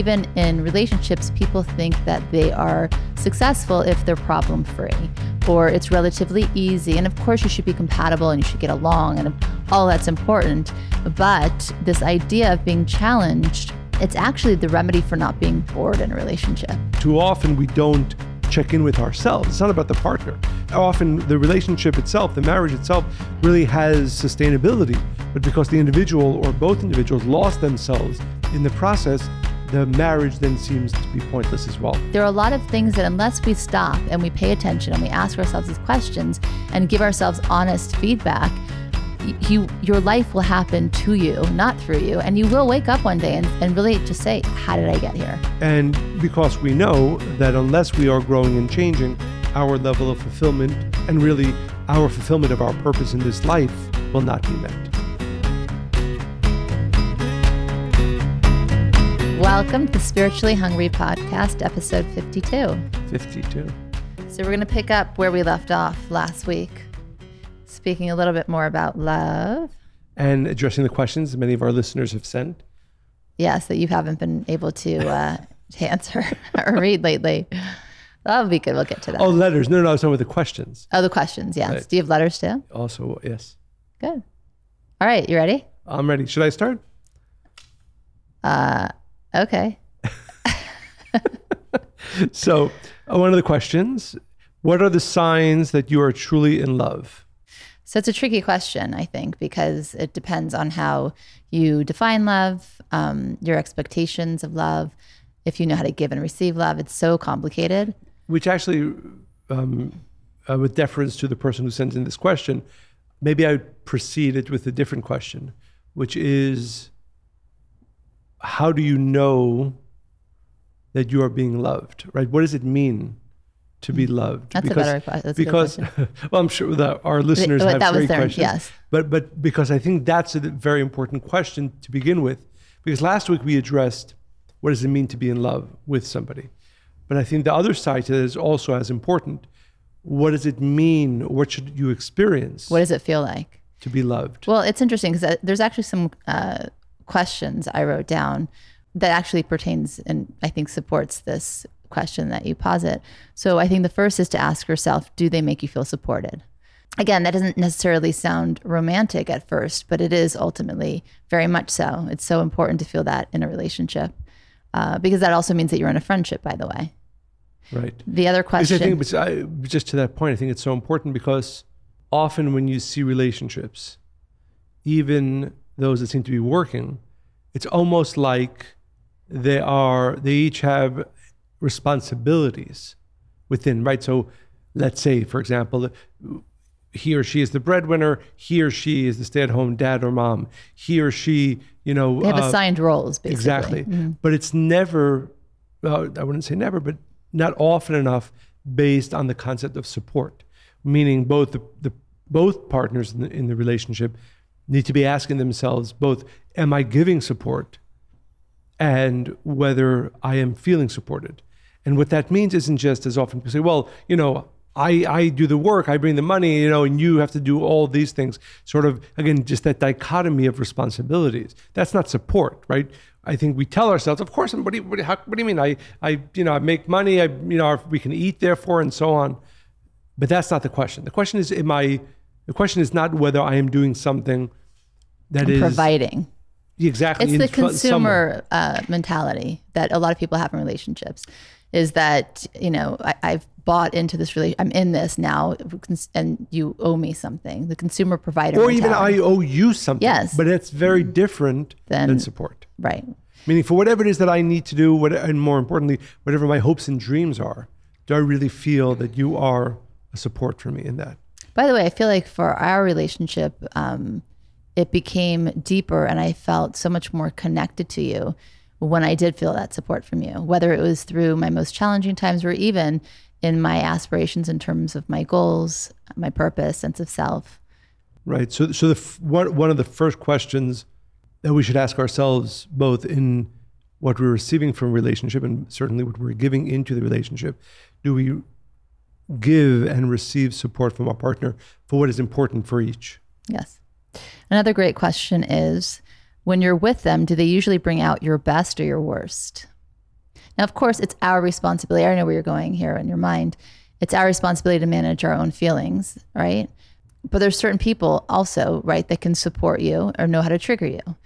even in relationships, people think that they are successful if they're problem free or it's relatively easy. And of course, you should be compatible and you should get along, and all that's important. But this idea of being challenged, it's actually the remedy for not being bored in a relationship. Too often, we don't check in with ourselves. It's not about the partner. Often, the relationship itself, the marriage itself, really has sustainability. But because the individual or both individuals lost themselves in the process, the marriage then seems to be pointless as well. There are a lot of things that, unless we stop and we pay attention and we ask ourselves these questions and give ourselves honest feedback, you, your life will happen to you, not through you. And you will wake up one day and, and really just say, How did I get here? And because we know that unless we are growing and changing, our level of fulfillment and really our fulfillment of our purpose in this life will not be met. Welcome to Spiritually Hungry Podcast, episode 52. 52. So, we're going to pick up where we left off last week, speaking a little bit more about love. And addressing the questions many of our listeners have sent. Yes, that you haven't been able to, uh, to answer or read lately. That'll be good. We'll get to that. Oh, letters. No, no, I was talking about the questions. Oh, the questions. Yes. Right. Do you have letters too? Also, yes. Good. All right. You ready? I'm ready. Should I start? Uh, Okay. so, uh, one of the questions what are the signs that you are truly in love? So, it's a tricky question, I think, because it depends on how you define love, um, your expectations of love, if you know how to give and receive love. It's so complicated. Which actually, um, uh, with deference to the person who sends in this question, maybe I would proceed it with a different question, which is how do you know that you are being loved, right? What does it mean to be loved? That's because, a better question. because, well, I'm sure that our listeners have that great their, questions. Yes. But, but because I think that's a very important question to begin with. Because last week we addressed what does it mean to be in love with somebody. But I think the other side to that is also as important. What does it mean? What should you experience? What does it feel like? To be loved. Well, it's interesting because uh, there's actually some uh, questions I wrote down that actually pertains and I think supports this question that you posit. So I think the first is to ask yourself, do they make you feel supported? Again, that doesn't necessarily sound romantic at first, but it is ultimately very much so. It's so important to feel that in a relationship uh, because that also means that you're in a friendship, by the way. Right. The other question. I think, I, just to that point, I think it's so important because often when you see relationships, even those that seem to be working, it's almost like they are they each have responsibilities within, right? So let's say, for example, he or she is the breadwinner, he or she is the stay-at-home dad or mom, he or she, you know, they have uh, assigned roles, basically. Exactly, mm-hmm. but it's never, uh, I wouldn't say never, but not often enough based on the concept of support, meaning both the, the both partners in the, in the relationship need to be asking themselves both, am I giving support? And whether I am feeling supported. And what that means isn't just as often people say, well, you know, I, I do the work, I bring the money, you know, and you have to do all these things. Sort of, again, just that dichotomy of responsibilities. That's not support, right? I think we tell ourselves, of course, what do you, what how, what do you mean? I, I, you know, I make money, I, you know, we can eat therefore, and so on. But that's not the question. The question is, am I, the question is not whether I am doing something that is providing. Exactly. It's the consumer uh, mentality that a lot of people have in relationships. Is that you know I, have bought into this really I'm in this now, and you owe me something. The consumer provider, or mentality. even I owe you something. Yes, but it's very different than, than support. Right. Meaning, for whatever it is that I need to do, what, and more importantly, whatever my hopes and dreams are, do I really feel that you are a support for me in that? By the way, I feel like for our relationship, um, it became deeper and I felt so much more connected to you when I did feel that support from you, whether it was through my most challenging times or even in my aspirations in terms of my goals, my purpose, sense of self. Right. So, so the one one of the first questions that we should ask ourselves, both in what we're receiving from a relationship and certainly what we're giving into the relationship, do we give and receive support from our partner for what is important for each? Yes. Another great question is when you're with them, do they usually bring out your best or your worst? Now, of course, it's our responsibility. I know where you're going here in your mind. It's our responsibility to manage our own feelings, right? But there's certain people also, right, that can support you or know how to trigger you.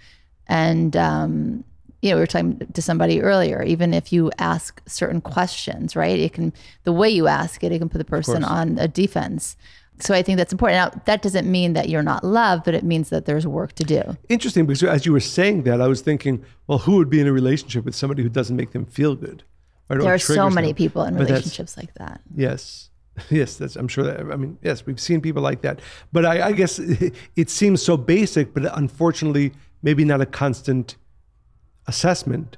And um, you know, we were talking to somebody earlier, even if you ask certain questions, right? It can, the way you ask it, it can put the person on a defense. So I think that's important. Now, that doesn't mean that you're not loved, but it means that there's work to do. Interesting, because as you were saying that, I was thinking, well, who would be in a relationship with somebody who doesn't make them feel good? Right? There are so many them? people in but relationships like that. Yes. Yes, that's, I'm sure that, I mean, yes, we've seen people like that. But I, I guess it, it seems so basic, but unfortunately, maybe not a constant assessment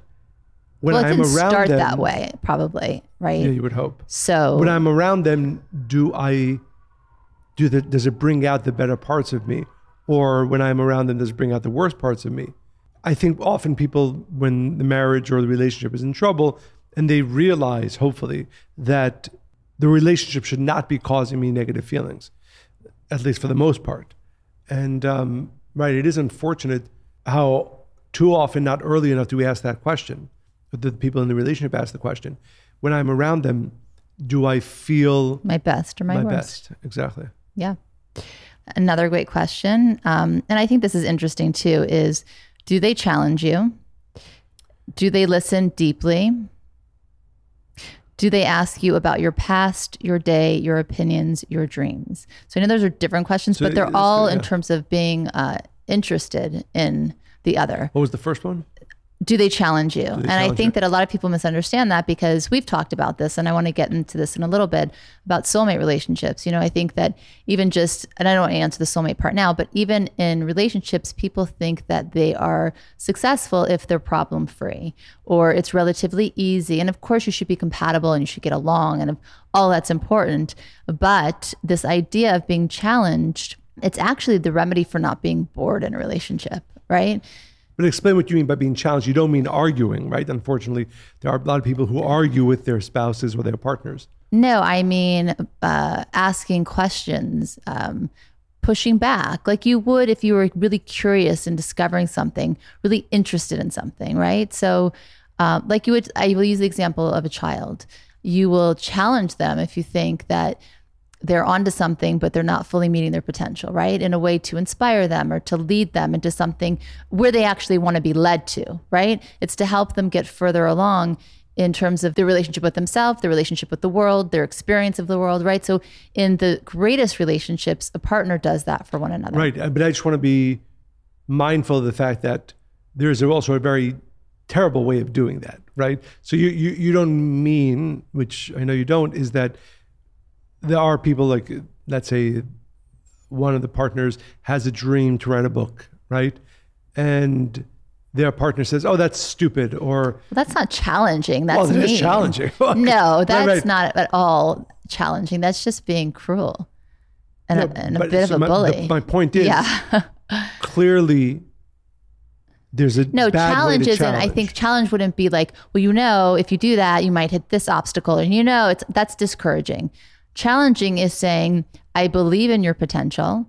when well, it I'm around start them, that way, probably, right? Yeah, you would hope. So when I'm around them, do I do the does it bring out the better parts of me, or when I'm around them, does it bring out the worst parts of me? I think often people, when the marriage or the relationship is in trouble, and they realize, hopefully, that the relationship should not be causing me negative feelings, at least for the most part. And um, right, it is unfortunate how too often, not early enough, do we ask that question. But the people in the relationship ask the question. When I'm around them, do I feel my best or my, my worst? best? Exactly. Yeah. Another great question, um, and I think this is interesting too, is do they challenge you? Do they listen deeply? Do they ask you about your past, your day, your opinions, your dreams? So I know those are different questions, so but they're all yeah. in terms of being uh, interested in the other. What was the first one? Do they challenge you? They and challenge I think you? that a lot of people misunderstand that because we've talked about this, and I want to get into this in a little bit about soulmate relationships. You know, I think that even just, and I don't want to answer the soulmate part now, but even in relationships, people think that they are successful if they're problem free or it's relatively easy. And of course, you should be compatible and you should get along, and all that's important. But this idea of being challenged, it's actually the remedy for not being bored in a relationship, right? But explain what you mean by being challenged. You don't mean arguing, right? Unfortunately, there are a lot of people who argue with their spouses or their partners. No, I mean uh, asking questions, um, pushing back, like you would if you were really curious and discovering something, really interested in something, right? So, uh, like you would, I will use the example of a child. You will challenge them if you think that they're onto something, but they're not fully meeting their potential, right? In a way to inspire them or to lead them into something where they actually want to be led to, right? It's to help them get further along in terms of their relationship with themselves, their relationship with the world, their experience of the world, right? So, in the greatest relationships, a partner does that for one another. Right. But I just want to be mindful of the fact that there's also a very terrible way of doing that, right? So, you, you, you don't mean, which I know you don't, is that there are people like let's say one of the partners has a dream to write a book, right? And their partner says, "Oh, that's stupid," or well, "That's not challenging. That's well, is challenging." no, that's right, right. not at all challenging. That's just being cruel and, a, and a, bit so of a my, bully. The, my point is, yeah. clearly, there's a no challenge isn't. Challenge. I think challenge wouldn't be like, well, you know, if you do that, you might hit this obstacle, and you know, it's that's discouraging. Challenging is saying, I believe in your potential.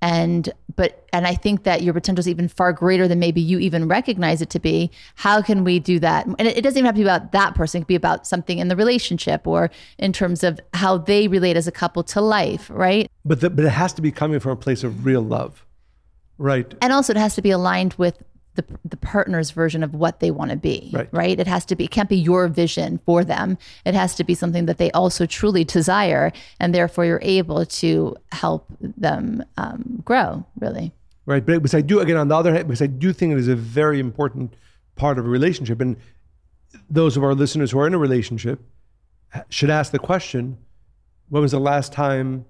And, but, and I think that your potential is even far greater than maybe you even recognize it to be. How can we do that? And it, it doesn't even have to be about that person, it could be about something in the relationship or in terms of how they relate as a couple to life, right? But, the, but it has to be coming from a place of real love. Right. And also, it has to be aligned with the, the partner's version of what they want to be right. right? It has to be it can't be your vision for them. It has to be something that they also truly desire and therefore you're able to help them um, grow really. Right but because i do again on the other hand because i do think it is a very important part of a relationship and those of our listeners who are in a relationship should ask the question when was the last time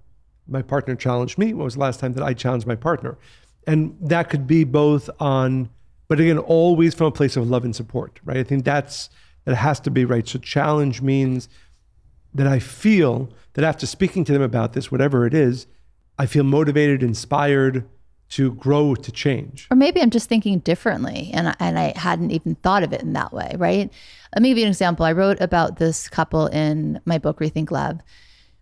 my partner challenged me? When was the last time that i challenged my partner? And that could be both on but again, always from a place of love and support, right? I think that's that has to be right. So challenge means that I feel that after speaking to them about this, whatever it is, I feel motivated, inspired to grow, to change. Or maybe I'm just thinking differently and, and I hadn't even thought of it in that way, right? Let me give you an example. I wrote about this couple in my book, Rethink Love.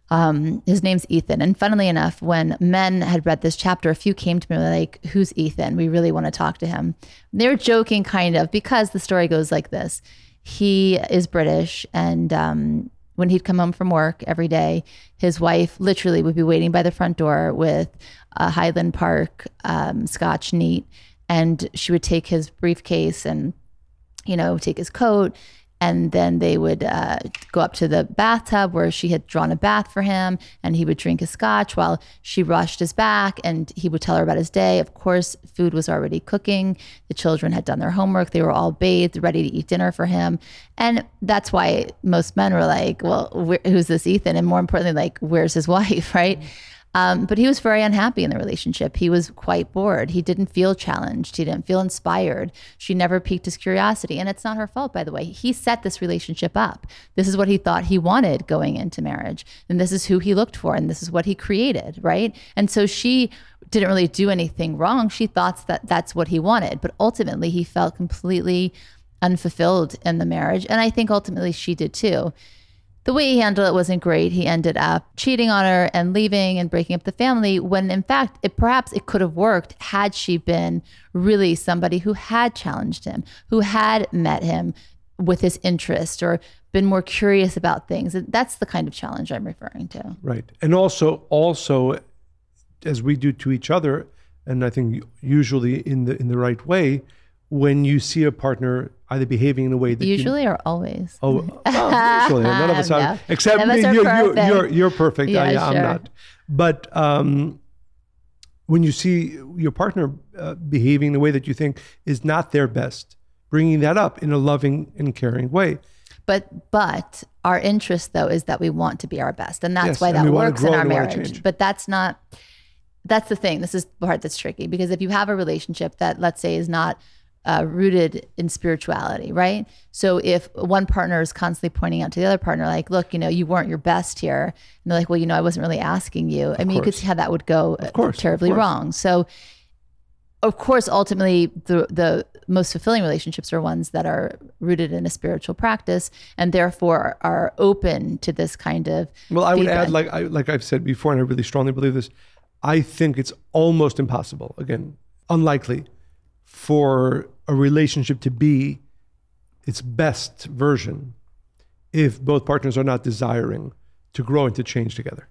Um, his name's Ethan. And funnily enough, when men had read this chapter, a few came to me like, Who's Ethan? We really want to talk to him. They were joking, kind of, because the story goes like this. he is British, and um, when he'd come home from work every day, his wife literally would be waiting by the front door with a Highland Park um, Scotch neat, and she would take his briefcase and you know take his coat and then they would uh, go up to the bathtub where she had drawn a bath for him and he would drink a scotch while she rushed his back and he would tell her about his day. Of course food was already cooking. The children had done their homework. They were all bathed ready to eat dinner for him. And that's why most men were like well who's this ethan? And more importantly like where's his wife? Right? mm-hmm. Um, but he was very unhappy in the relationship. He was quite bored. He didn't feel challenged. He didn't feel inspired. She never piqued his curiosity. And it's not her fault, by the way. He set this relationship up. This is what he thought he wanted going into marriage. And this is who he looked for. And this is what he created, right? And so she didn't really do anything wrong. She thought that that's what he wanted. But ultimately, he felt completely unfulfilled in the marriage. And I think ultimately she did too the way he handled it wasn't great. He ended up cheating on her and leaving and breaking up the family when in fact it perhaps it could have worked had she been really somebody who had challenged him, who had met him with his interest or been more curious about things. That's the kind of challenge I'm referring to. Right. And also also as we do to each other and I think usually in the in the right way, when you see a partner either behaving in a way that usually you, or always. Oh, oh usually none of us are, except me, you're, you're, you're, you're, perfect. Yeah, I, am sure. not. But um, when you see your partner uh, behaving in a way that you think is not their best, bringing that up in a loving and caring way. But but our interest though is that we want to be our best, and that's yes, why that works in our marriage. But that's not. That's the thing. This is the part that's tricky because if you have a relationship that, let's say, is not uh, rooted in spirituality, right? So if one partner is constantly pointing out to the other partner, like, look, you know, you weren't your best here, and they're like, well, you know, I wasn't really asking you. Of I mean, course. you could see how that would go course, terribly wrong. So, of course, ultimately, the the most fulfilling relationships are ones that are rooted in a spiritual practice and therefore are open to this kind of. Well, I would add, like I, like I've said before, and I really strongly believe this. I think it's almost impossible. Again, unlikely for a relationship to be its best version if both partners are not desiring to grow and to change together.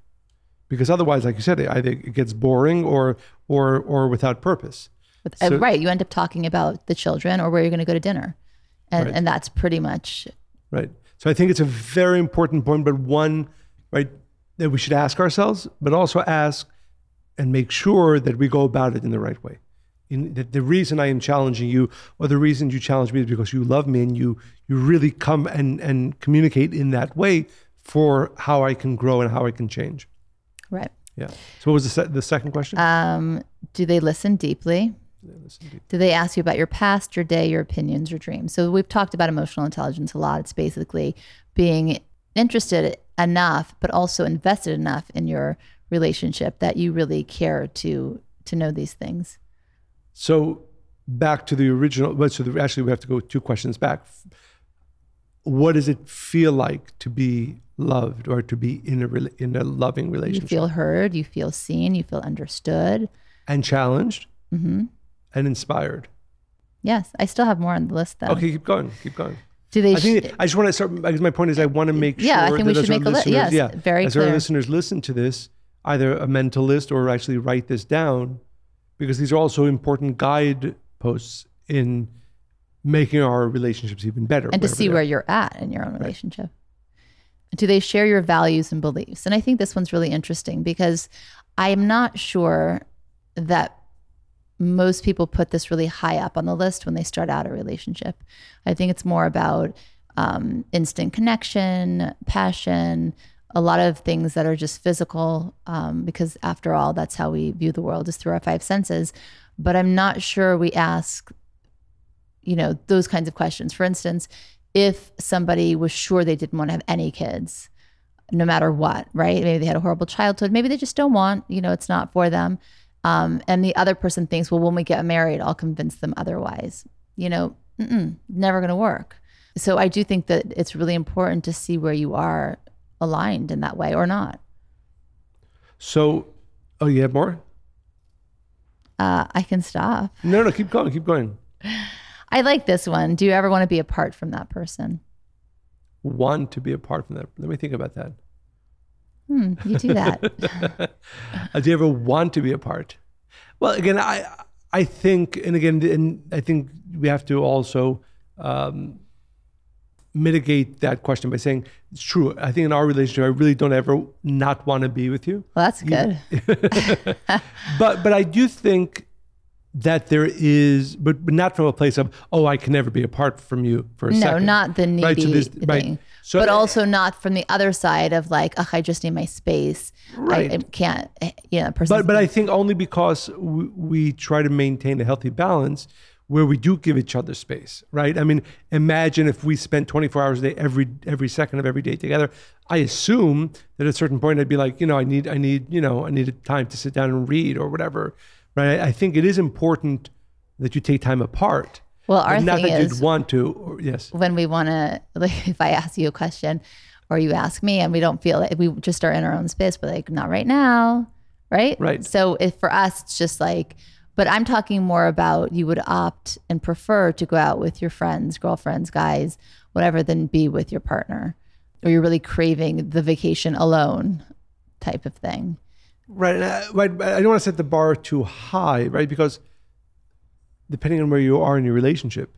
Because otherwise, like you said, it either it gets boring or or or without purpose. Uh, so, right. You end up talking about the children or where you're going to go to dinner. And, right. and that's pretty much. Right. So I think it's a very important point, but one, right, that we should ask ourselves, but also ask and make sure that we go about it in the right way in the, the reason I am challenging you, or the reason you challenge me, is because you love me and you you really come and and communicate in that way for how I can grow and how I can change. Right. Yeah. So what was the se- the second question? Um, do they listen deeply? Do they, listen deeply? do they ask you about your past, your day, your opinions, your dreams? So we've talked about emotional intelligence a lot. It's basically being interested enough, but also invested enough in your relationship that you really care to to know these things. So back to the original, but so the, actually we have to go two questions back. What does it feel like to be loved or to be in a in a loving relationship? You feel heard, you feel seen, you feel understood, and challenged, mm-hmm. and inspired. Yes, I still have more on the list though. Okay, keep going, keep going. Do they? I, think, I just want to start because my point is I want to make sure. Yeah, I think we should make a list. Yes, yeah, very as clear. our listeners listen to this, either a mental list or actually write this down because these are also important guideposts in making our relationships even better. And to see where you're at in your own relationship. Right. Do they share your values and beliefs? And I think this one's really interesting because I'm not sure that most people put this really high up on the list when they start out a relationship. I think it's more about um, instant connection, passion, a lot of things that are just physical, um, because after all, that's how we view the world is through our five senses. But I'm not sure we ask, you know, those kinds of questions. For instance, if somebody was sure they didn't want to have any kids, no matter what, right? Maybe they had a horrible childhood. Maybe they just don't want, you know, it's not for them. Um, and the other person thinks, well, when we get married, I'll convince them otherwise. You know, never going to work. So I do think that it's really important to see where you are aligned in that way or not. So, oh, you have more? Uh, I can stop. No, no, keep going, keep going. I like this one. Do you ever want to be apart from that person? want to be apart from that? Let me think about that. Hmm, you do that. Uh, do you ever want to be apart? Well, again, I I think, and again, and I think we have to also um, mitigate that question by saying it's true. I think in our relationship, I really don't ever not want to be with you. Well, that's good. but but I do think that there is, but, but not from a place of oh, I can never be apart from you for a no, second. not the needy Right, so this- thing. right. So- but also not from the other side of like, oh, I just need my space. Right. I, I can't, eh, you know, person. But but I think only because we, we try to maintain a healthy balance where we do give each other space, right? I mean, imagine if we spent 24 hours a day every every second of every day together. I assume that at a certain point I'd be like, you know, I need I need you know I need time to sit down and read or whatever, right? I think it is important that you take time apart. Well, our not thing that is- you'd want to. Or, yes, when we want to, like, if I ask you a question or you ask me and we don't feel it, we just are in our own space, but like, not right now. Right. Right. So if for us, it's just like, but I'm talking more about you would opt and prefer to go out with your friends, girlfriends, guys, whatever, than be with your partner. Or you're really craving the vacation alone type of thing. Right. I, uh, right. I don't want to set the bar too high, right? Because depending on where you are in your relationship,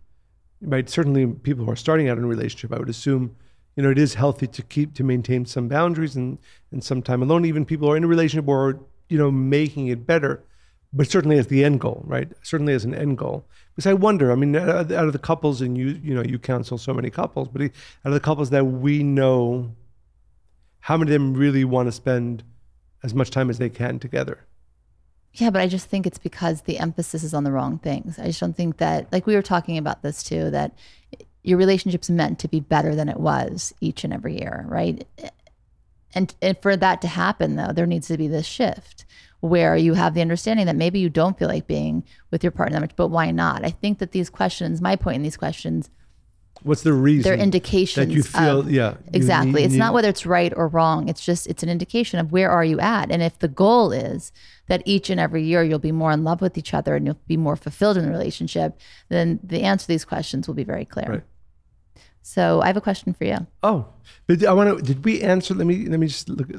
right? Certainly, people who are starting out in a relationship, I would assume, you know, it is healthy to keep to maintain some boundaries and and some time alone. Even people who are in a relationship or you know making it better, but certainly as the end goal, right? Certainly as an end goal. Because I wonder, I mean, out of the couples, and you you know you counsel so many couples, but out of the couples that we know, how many of them really want to spend as much time as they can together? Yeah, but I just think it's because the emphasis is on the wrong things. I just don't think that, like we were talking about this too, that your relationship's meant to be better than it was each and every year, right? And, and for that to happen, though, there needs to be this shift where you have the understanding that maybe you don't feel like being with your partner that much, but why not? I think that these questions, my point in these questions, What's the reason? they're indications that you feel, of- yeah, exactly need- it's need- not whether it's right or wrong it's just it's an indication of where are you at and if the goal is that each and every year you'll be more in love with each other and you'll be more fulfilled in the relationship then the answer to these questions will be very clear Right. so i have a question for you Oh, but I want to. Did we answer? Let me let me just look.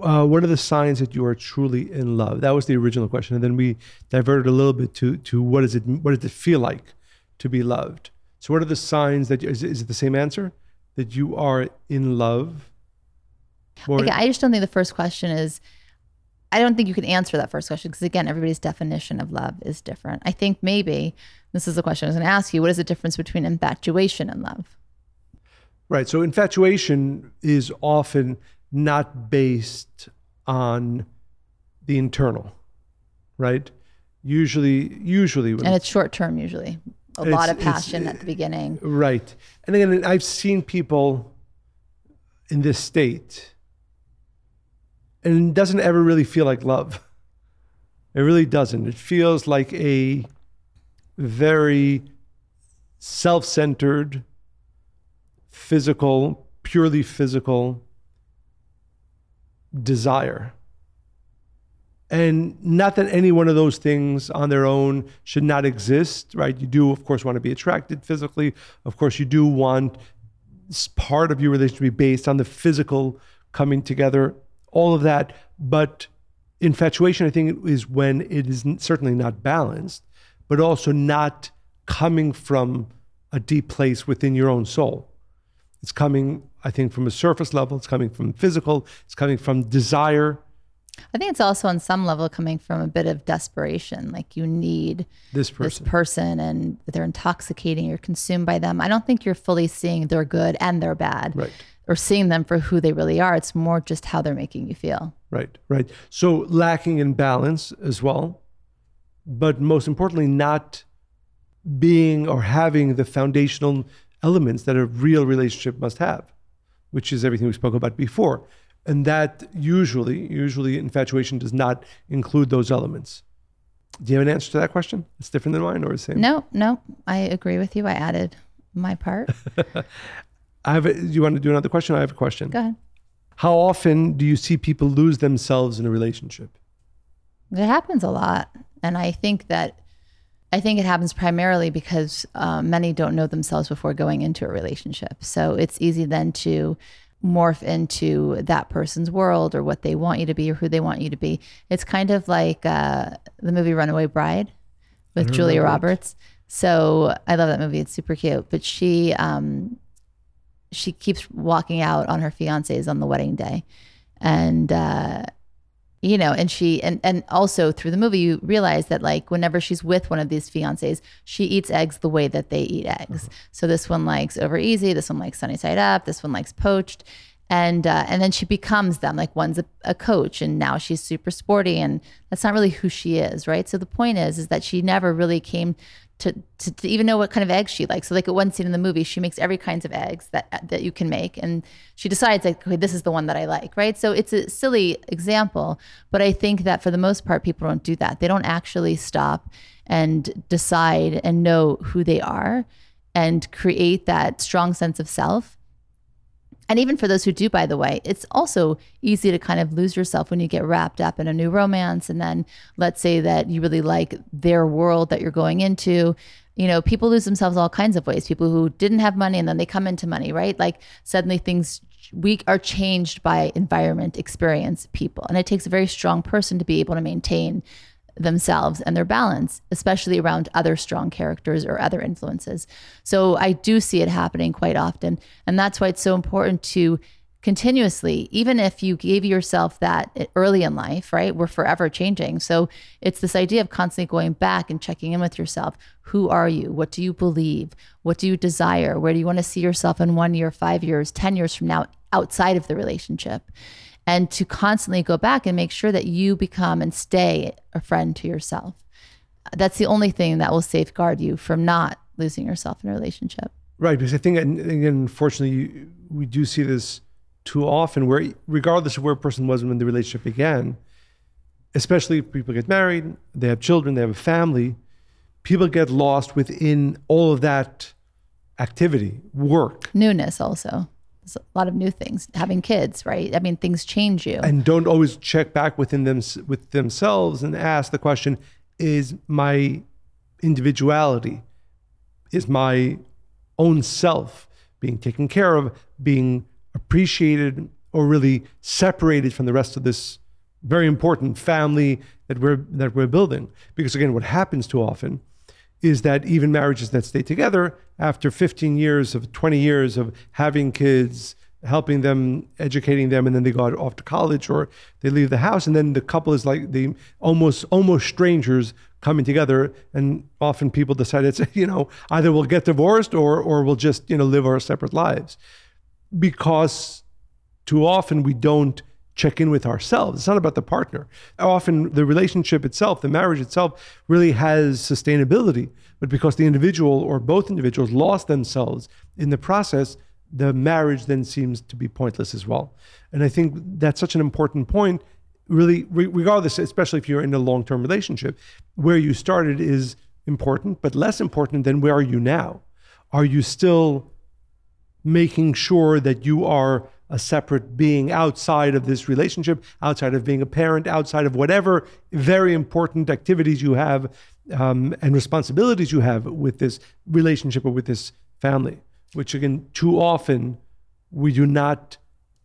Uh, what are the signs that you are truly in love? That was the original question, and then we diverted a little bit to to what is it? What does it feel like to be loved? So, what are the signs that is, is it the same answer that you are in love? Or, Again, i just don't think the first question is i don't think you can answer that first question because again everybody's definition of love is different i think maybe this is the question i was going to ask you what is the difference between infatuation and love Right. So infatuation is often not based on the internal, right? Usually, usually, and it's short term usually a lot of passion at the beginning right. And again, I've seen people in this state, and it doesn't ever really feel like love. It really doesn't. It feels like a very self-centered, physical, purely physical desire. And not that any one of those things on their own should not exist, right? You do, of course, want to be attracted physically. Of course, you do want part of your relationship to be based on the physical coming together, all of that. But infatuation, I think, is when it is certainly not balanced, but also not coming from a deep place within your own soul. It's coming, I think, from a surface level. It's coming from physical. It's coming from desire. I think it's also on some level coming from a bit of desperation. Like you need This this person, person and they're intoxicating, you're consumed by them. I don't think you're fully seeing their good and their bad right? or seeing them for who they really are. It's more just how they're making you feel. Right, right. So lacking in balance as well, but most importantly, not being or having the foundational elements that a real relationship must have, which is everything we spoke about before. And that usually, usually infatuation does not include those elements. Do you have an answer to that question? It's different than mine or the same? No, no, I agree with you. I added my part. I have a, do you want to do another question? I have a question. Go ahead. How often do you see people lose themselves in a relationship? It happens a lot. And I think that I think it happens primarily because um, many don't know themselves before going into a relationship. So it's easy then to morph into that person's world or what they want you to be or who they want you to be. It's kind of like uh, the movie Runaway Bride with Julia Roberts. So I love that movie. It's super cute. But she um, she keeps walking out on her fiance's on the wedding day, and uh, you know, and she and and also through the movie you realize that like whenever she's with one of these fiancés, she eats eggs the way that they eat eggs. So this one likes over easy, this one likes sunny side up, this one likes poached. And uh, and then she becomes them. Like one's a, a coach, and now she's super sporty, and that's not really who she is, right? So the point is, is that she never really came to, to, to, even know what kind of eggs she likes. So like at one scene in the movie, she makes every kinds of eggs that that you can make, and she decides like, okay, this is the one that I like, right? So it's a silly example, but I think that for the most part, people don't do that. They don't actually stop and decide and know who they are and create that strong sense of self and even for those who do, by the way, it's also easy to kind of lose yourself when you get wrapped up in a new romance. And then let's say that you really like their world that you're going into. You know, people lose themselves all kinds of ways. People who didn't have money and then they come into money, right? Like suddenly things we are changed by environment, experience, people. And it takes a very strong person to be able to maintain themselves and their balance, especially around other strong characters or other influences. So I do see it happening quite often. And that's why it's so important to continuously, even if you gave yourself that early in life, right? We're forever changing. So it's this idea of constantly going back and checking in with yourself. Who are you? What do you believe? What do you desire? Where do you want to see yourself in one year, five years, 10 years from now outside of the relationship? And to constantly go back and make sure that you become and stay a friend to yourself. That's the only thing that will safeguard you from not losing yourself in a relationship. Right, because I think, again, unfortunately, we do see this too often, where regardless of where a person was when the relationship began, especially if people get married, they have children, they have a family, people get lost within all of that activity, work, newness, also a lot of new things. Having kids right? I mean things change you. And don't always check back within them with themselves and ask the question is my individuality is my own self being taken care of being appreciated or really separated from the rest of this very important family that we're that we're building? Because again what happens too often is that even marriages that stay together after 15 years of 20 years of having kids helping them educating them and then they go off to college or they leave the house and then the couple is like the almost almost strangers coming together and often people decide it's you know either we'll get divorced or or we'll just you know live our separate lives. Because too often we don't check in with ourselves. It's not about the partner. Often the relationship itself, the marriage itself, really has sustainability. But because the individual or both individuals lost themselves in the process, the marriage then seems to be pointless as well. And I think that's such an important point, really, regardless, especially if you're in a long term relationship, where you started is important, but less important than where are you now? Are you still making sure that you are a separate being outside of this relationship, outside of being a parent, outside of whatever very important activities you have um, and responsibilities you have with this relationship or with this family, which again, too often we do not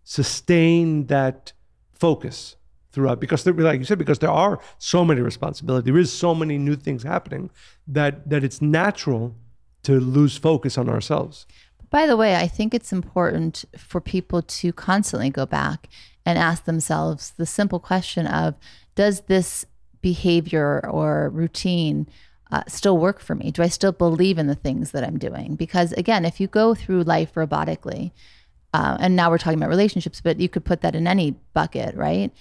sustain that focus throughout. Because there, like you said because there are so many responsibilities there is so many new things happening that that it's natural to lose focus on ourselves by the way, I think it's important for people to constantly go back and ask themselves the simple question of Does this behavior or routine uh, still work for me? Do I still believe in the things that I'm doing? Because again, if you go through life robotically, uh, and now we're talking about relationships, but you could put that in any bucket, right?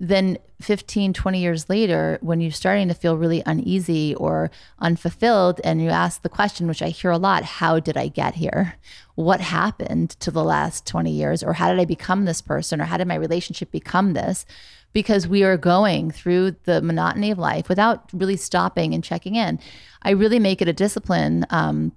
Then 15, 20 years later, when you're starting to feel really uneasy or unfulfilled, and you ask the question, which I hear a lot how did I get here? What happened to the last 20 years? Or how did I become this person? Or how did my relationship become this? Because we are going through the monotony of life without really stopping and checking in. I really make it a discipline. Um,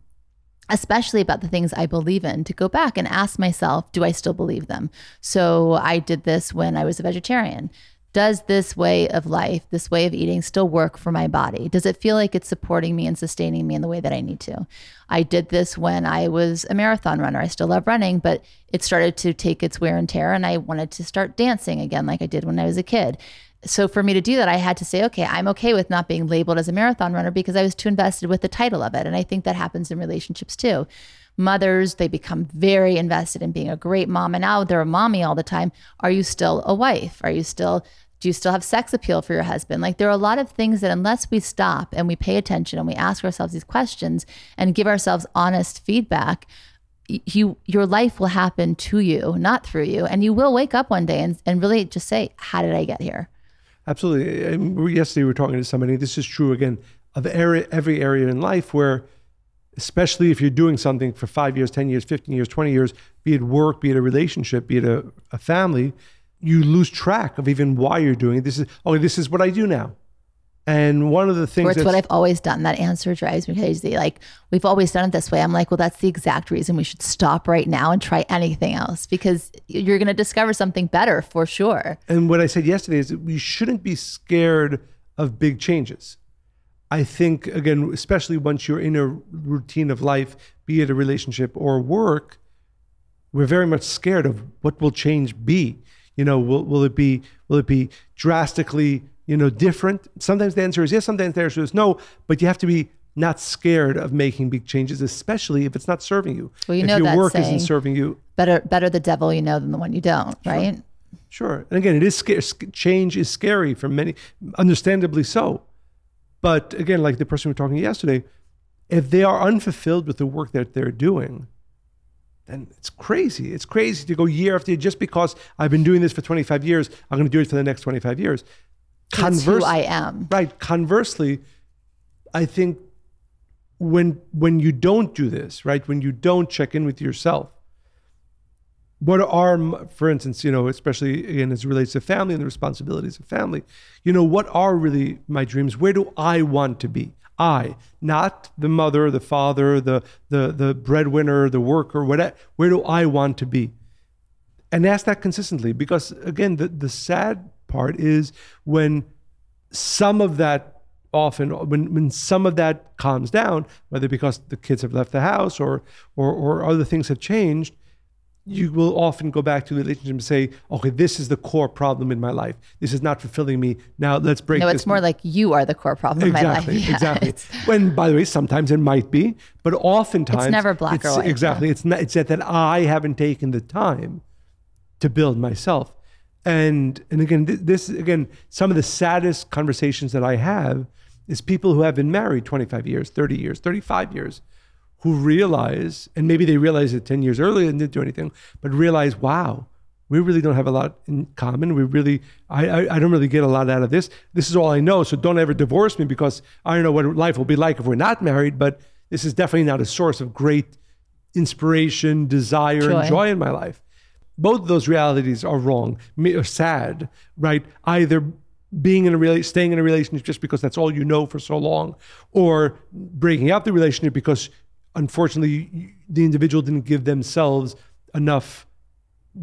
especially about the things I believe in, to go back and ask myself, do I still believe them? So I did this when I was a vegetarian. does this way of life, this way of eating still work for my body? Does it feel like it's supporting me and sustaining me in the way that I need to? I did this when I was a marathon runner. I still love running, but it started to take its wear and tear, and I wanted to start dancing again like I did when I was a kid. So for me to do that, I had to say, okay, I'm okay with not being labeled as a marathon runner because I was too invested with the title of it. And I think that happens in relationships too mothers they become very invested in being a great mom and now they're a mommy all the time are you still a wife are you still do you still have sex appeal for your husband? Like there are a lot of things that unless we stop and we pay attention and we ask ourselves these questions and give ourselves honest feedback, you your life will happen to you, not through you. And you will wake up one day and, and really just say, How did I get here? Absolutely. And yesterday we were talking to somebody. This is true again of every area in life where, especially if you're doing something for five years, 10 years, 15 years, 20 years, be it work, be it a relationship, be it a, a family, you lose track of even why you're doing it. This is oh, this is what I do now. And one of the things or it's what I've always done. That answer drives me crazy. Like we've always done it this way. I'm like, well, that's the exact reason we should stop right now and try anything else because you're going to discover something better for sure. And what I said yesterday is that we shouldn't be scared of big changes. I think again, especially once you're in a routine of life, be it a relationship or work, we're very much scared of what will change be you know, will, will it be will it be drastically you know different? Sometimes the answer is yes. Sometimes the answer is no. But you have to be not scared of making big changes, especially if it's not serving you. Well, you if know your that work saying, isn't serving you. Better better the devil you know than the one you don't, right? Sure. Sure. And again, it is scary. Change is scary for many, understandably so. But again, like the person we were talking yesterday, if they are unfulfilled with the work that they're doing, then it's crazy. It's crazy to go year after year just because I've been doing this for 25 years. I'm going to do it for the next 25 years. Conversely, who I am. Right. Conversely, I think when when you don't do this, right, when you don't check in with yourself, what are, for instance, you know, especially again as it relates to family and the responsibilities of family, you know, what are really my dreams? Where do I want to be? I, not the mother, the father, the the the breadwinner, the worker, whatever. Where do I want to be? And ask that consistently because again, the, the sad part is when some of that often when, when some of that calms down, whether because the kids have left the house or or or other things have changed, you will often go back to the relationship and say, okay, this is the core problem in my life. This is not fulfilling me. Now let's break No, it's more like you are the core problem exactly, in my life. Yeah, exactly. when, by the way, sometimes it might be, but oftentimes it's never black it's, or white. Exactly. It's not, it's that, that I haven't taken the time to build myself. And, and again, this, again, some of the saddest conversations that I have is people who have been married 25 years, 30 years, 35 years, who realize, and maybe they realized it 10 years earlier and didn't do anything, but realize, wow, we really don't have a lot in common. We really, I, I, I, don't really get a lot out of this. This is all I know. So don't ever divorce me because I don't know what life will be like if we're not married. But this is definitely not a source of great inspiration, desire, joy. and joy in my life. Both of those realities are wrong, or sad, right? Either being in a rela- staying in a relationship just because that's all you know for so long, or breaking up the relationship because unfortunately, the individual didn't give themselves enough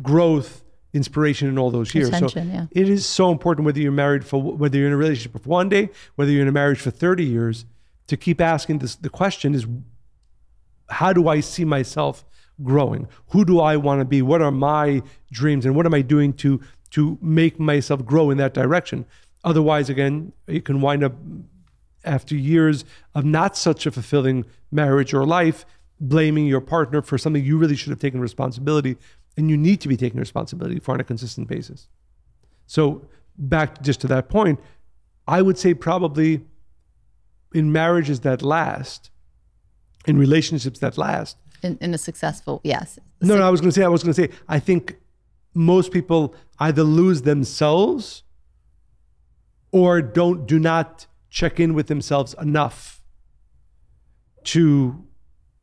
growth, inspiration in all those years. So yeah. it is so important whether you're married for whether you're in a relationship for one day, whether you're in a marriage for 30 years, to keep asking this. The question is, how do I see myself growing? Who do I want to be? What are my dreams, and what am I doing to to make myself grow in that direction? Otherwise, again, you can wind up after years of not such a fulfilling marriage or life, blaming your partner for something you really should have taken responsibility and you need to be taking responsibility for on a consistent basis. So, back just to that point, I would say probably in marriages that last, in relationships that last, in, in a successful, yes. No, no, I was going to say, I was going to say, I think most people either lose themselves or don't do not check in with themselves enough to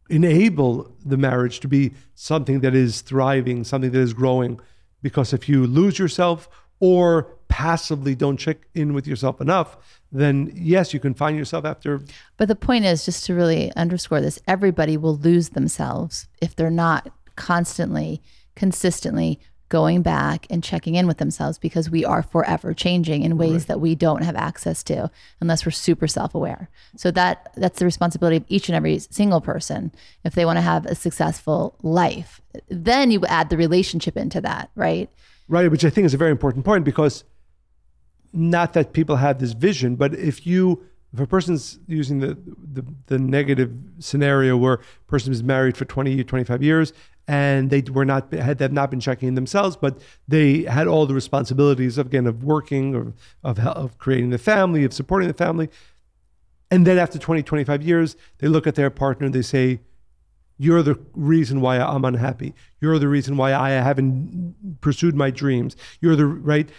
enable the marriage to be something that is thriving, something that is growing. Because if you lose yourself or passively don't check in with yourself enough, then yes, you can find yourself after. But the point is, just to really underscore this, everybody will lose themselves if they're not constantly, consistently going back and checking in with themselves because we are forever changing in ways Right. that we don't have access to unless we're super self-aware. So that that's the responsibility of each and every single person if they want to have a successful life. Then you add the relationship into that, right? Right, which I think is a very important point because not that people have this vision, but if you if a person's using the the, the negative scenario where a person is married for 20 25 years and they were not had have not been checking in themselves but they had all the responsibilities of again of working or of of creating the family of supporting the family. And then after 20 25 years they look at their partner and they say you're the reason why I'm unhappy. You're the reason why I haven't pursued my dreams. You're the right.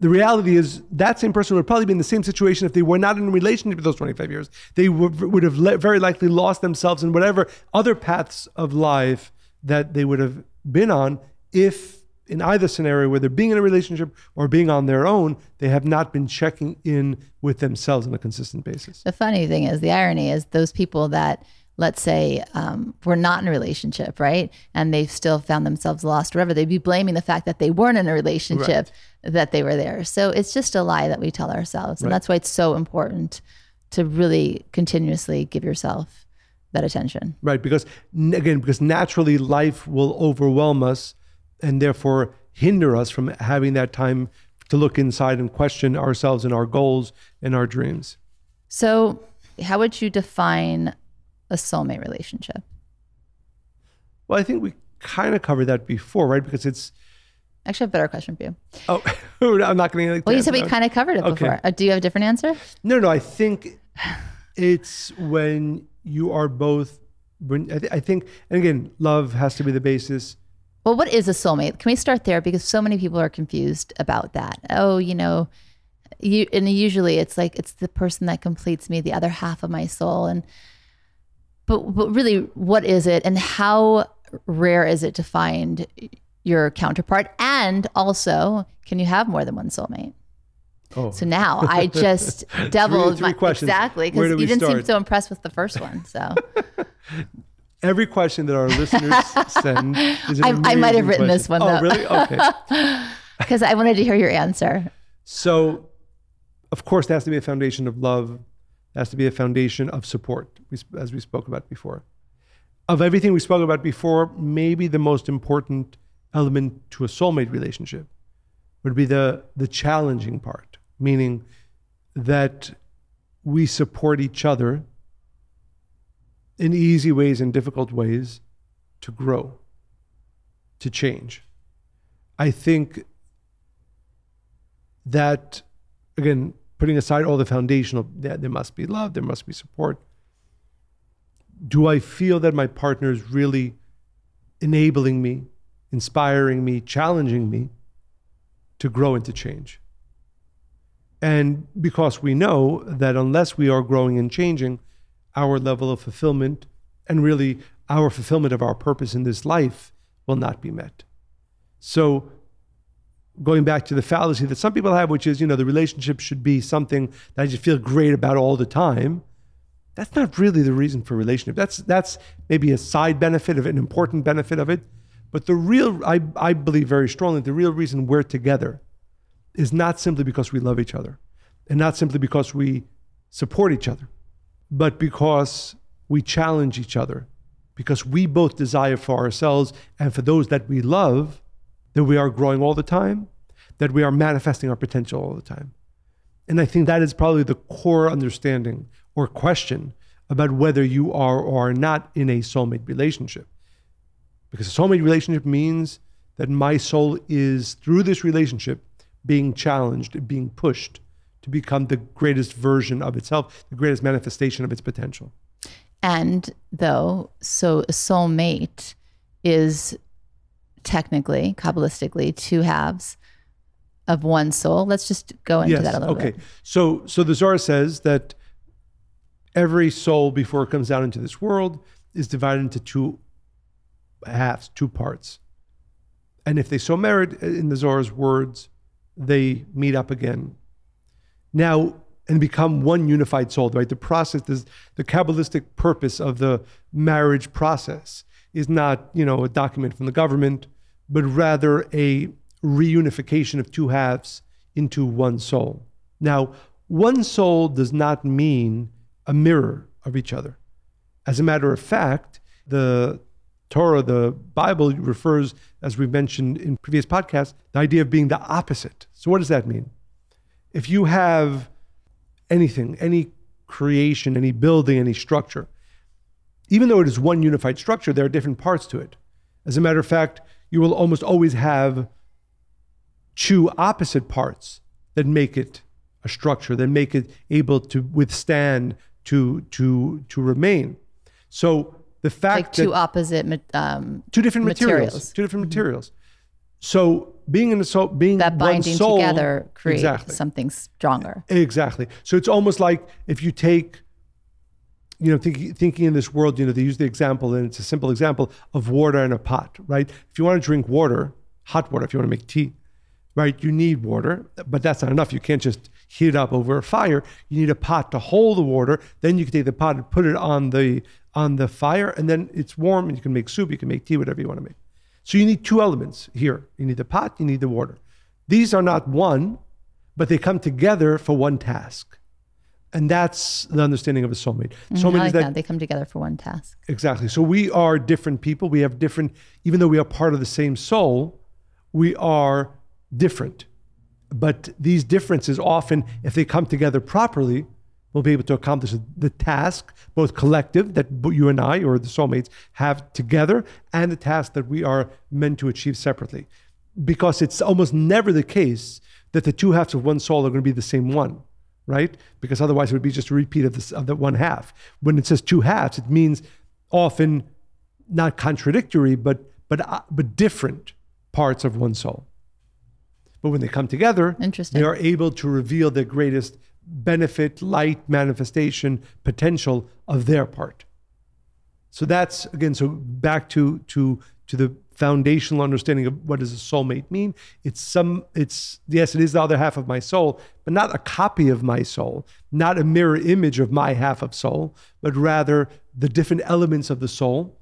The reality is that same person would probably be in the same situation if they were not in a relationship for those 25 years. They would, have very likely lost themselves in whatever other paths of life that they would have been on if in either scenario, whether being in a relationship or being on their own, they have not been checking in with themselves on a consistent basis. The funny thing is, the irony is, those people that, let's say, um, were not in a relationship, right? And they've still found themselves lost, or whatever, they'd be blaming the fact that they weren't in a relationship that they were there. So it's just a lie that we tell ourselves. And Right. that's why it's so important to really continuously give yourself that attention. Right, because again, because naturally life will overwhelm us and therefore hinder us from having that time to look inside and question ourselves and our goals and our dreams. So, how would you define a soulmate relationship? Well, I think we kind of covered that before, right? Because it's Actually, I have a better question for you. oh, I'm not going to. Well, you said we kind of covered it Okay. before. Uh, do you have a different answer? No, no. I think it's when you are both. When I, th- I think, and again, love has to be the basis. Well, what is a soulmate? Can we start there? Because so many people are confused about that. Oh, you know, you and usually it's like it's the person that completes me, the other half of my soul. And but but really, what is it, and how rare is it to find your counterpart? And also, can you have more than one soulmate? Oh, So now I just doubled three my questions. exactly because you didn't seem so impressed with the first one. So every question that our listeners send is I- I might have written this one. Oh, though. really? Okay. because I wanted to hear your answer. So, of course, there has to be a foundation of love. There has to be a foundation of support, as we spoke about before. Of everything we spoke about before, maybe the most important element to a soulmate relationship would be the, the challenging part, meaning that we support each other in easy ways and difficult ways to grow, to change. I think that again putting aside all the foundational that there must be love there must be support. Do i feel that my partner is really enabling me inspiring me challenging me to grow and to change? And because we know that unless we are growing and changing our level of fulfillment and really our fulfillment of our purpose in this life will not be met. So going back to the fallacy that some people have, which is, you know, the relationship should be something that I just feel great about all the time. That's not really the reason for relationship. That's that's maybe a side benefit of it, an important benefit of it. But the real, I, I believe very strongly, the real reason we're together is not simply because we love each other and not simply because we support each other, but because we challenge each other, because we both desire for ourselves and for those that we love that we are growing all the time, that we are manifesting our potential all the time. And I think that is probably the core understanding or question about whether you are or are not in a soulmate relationship. Because a soulmate relationship means that my soul is, through this relationship, being challenged, being pushed to become the greatest version of itself, the greatest manifestation of its potential. And though, so a soulmate is technically, kabbalistically, two halves of one soul. Let's just go into that a little okay. bit. Okay. So so the Zohar says that every soul before it comes down into this world is divided into two halves, two parts. And if they so merit uh, in the Zohar's words, they meet up again. Now and become one unified soul, right? The process is the Kabbalistic purpose of the marriage process is not, you know, a document from the government but rather a reunification of two halves into one soul. Now, one soul does not mean a mirror of each other. As a matter of fact, the Torah, the Bible refers, as we mentioned in previous podcasts, the idea of being the opposite. So, what does that mean? If you have anything, any creation, any building, any structure, even though it is one unified structure, there are different parts to it. As a matter of fact, you will almost always have two opposite parts that make it a structure, that make it able to withstand, to to to remain. So the fact like two that opposite um, two different materials, materials. two different materials. So being in a soul, being that binding soul, together creates exactly. something stronger. Exactly. So it's almost like if you take, you know, think, thinking in this world, you know, they use the example, and it's a simple example of water in a pot, right? If you want to drink water, hot water, if you want to make tea, right, you need water, but that's not enough. You can't just heat it up over a fire. You need a pot to hold the water. Then you can take the pot and put it on the on the fire, and then it's warm, and you can make soup, you can make tea, whatever you want to make. So you need two elements here. You need the pot, you need the water. These are not one, but they come together for one task. And that's the understanding of a soulmate. Mhm, Soulmate like is that. that They come together for one task. exactly. So we are different people. We have different, even though we are part of the same soul, we are different. But these differences often, if they come together properly, we'll be able to accomplish the task, both collective that you and I or the soulmates have together, and the task that we are meant to achieve separately. Because it's almost never the case that the two halves of one soul are going to be the same one, right? Because otherwise it would be just a repeat of, this, of the one half. When it says two halves, it means often not contradictory, but but uh, but different parts of one soul. But when they come together, Interesting. they are able to reveal the greatest benefit, light, manifestation, potential of their part. So that's again, so back to to to the foundational understanding of what does a soulmate mean. It's some it's yes, it is the other half of my soul, but not a copy of my soul, not a mirror image of my half of soul, but rather the different elements of the soul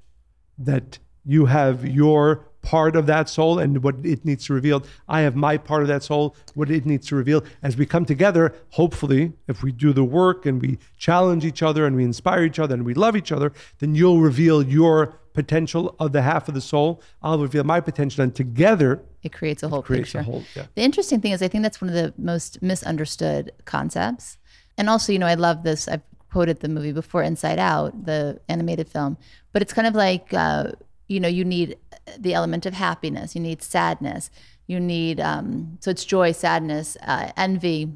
that you have your part of that soul and what it needs to reveal. I have my part of that soul, what it needs to reveal. As we come together, hopefully, if we do the work and we challenge each other and we inspire each other and we love each other, then you'll reveal your potential of the half of the soul. I'll reveal my potential, and together It creates a whole creates picture. a whole. Yeah. The interesting thing is, I think that's one of the most misunderstood concepts. And also, you know, I love this. I've quoted the movie before, Inside Out, the animated film. But it's kind of like, uh, you know, you need the element of happiness, you need sadness, you need, um, so it's joy, sadness, uh, envy,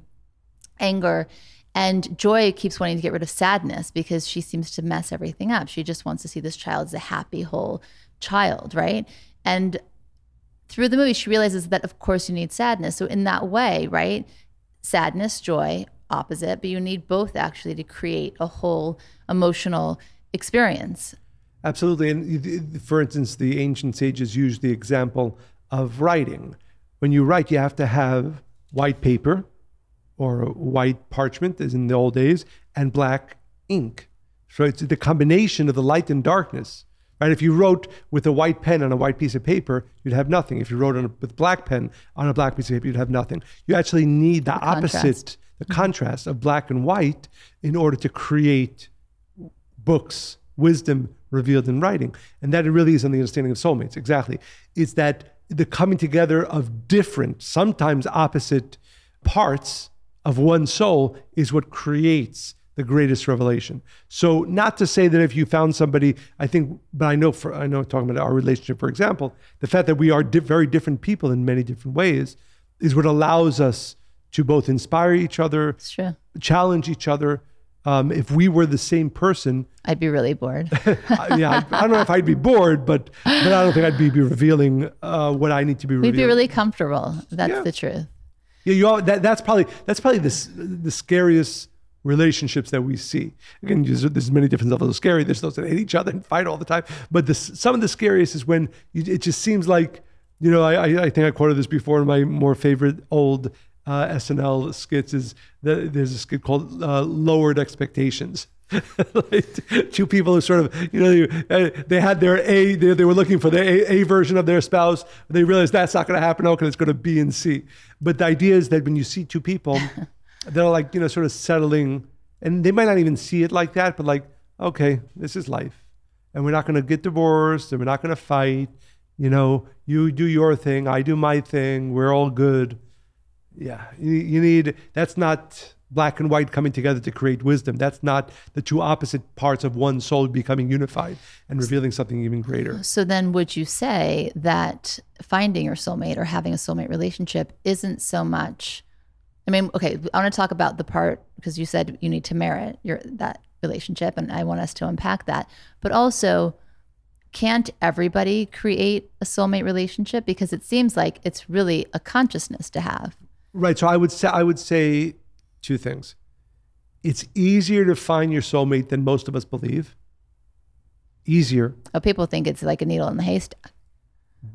anger. And Joy keeps wanting to get rid of sadness because she seems to mess everything up. She just wants to see this child as a happy, whole child, right? And through the movie, she realizes that, of course, you need sadness. So, in that way, right? Sadness, joy, opposite, but you need both actually to create a whole emotional experience. Absolutely. And for instance, the ancient sages used the example of writing. When you write, you have to have white paper or white parchment, as in the old days, and black ink. So it's the combination of the light and darkness. Right? If you wrote with a white pen on a white piece of paper, you'd have nothing. If you wrote on a, with black pen on a black piece of paper, you'd have nothing. You actually need the, opposite, contrast. the mm-hmm. contrast of black and white, in order to create books, wisdom revealed in writing. And that really is on the understanding of soulmates. Exactly. It's that the coming together of different, sometimes opposite parts of one soul is what creates the greatest revelation. So not to say that if you found somebody, I think, but I know for I know talking about our relationship, for example, the fact that we are di- very different people in many different ways is what allows us to both inspire each other, challenge each other. Um, if we were the same person, I'd be really bored. Yeah, I, I don't know if I'd be bored, but but I don't think I'd be, be revealing uh, what I need to be Revealing. We'd be really comfortable. That's Yeah. the truth. Yeah, you all, that, that's probably that's probably the the scariest relationships that we see. Again, there's, there's many different levels of scary. There's those that hate each other and fight all the time, but some of the scariest is when you, it just seems like you know. I, I I think I quoted this before in my more favorite old uh, SNL skits is that there's a skit called uh, Lowered Expectations. like two people who sort of, you know, they, uh, they had their A, they, they, were looking for the a, a, version of their spouse. They realized that's not going to happen. Okay, it's going to B and C. But the idea is that when you see two people, they're like, you know, sort of settling, and they might not even see it like that, but like, okay, this is life. And we're not going to get divorced and we're not going to fight. You know, you do your thing, I do my thing, we're all good. Yeah, you, you need, that's not black and white coming together to create wisdom. That's not the two opposite parts of one soul becoming unified and revealing something even greater. So then would you say that finding your soulmate or having a soulmate relationship isn't so much I mean, okay, I want to talk about the part because you said you need to merit your that relationship and I want us to unpack that. But also can't everybody create a soulmate relationship because it seems like it's really a consciousness to have. Right. So I would say I would say two things. It's easier to find your soulmate than most of us believe. Easier. Oh, people think it's like a needle in the haystack.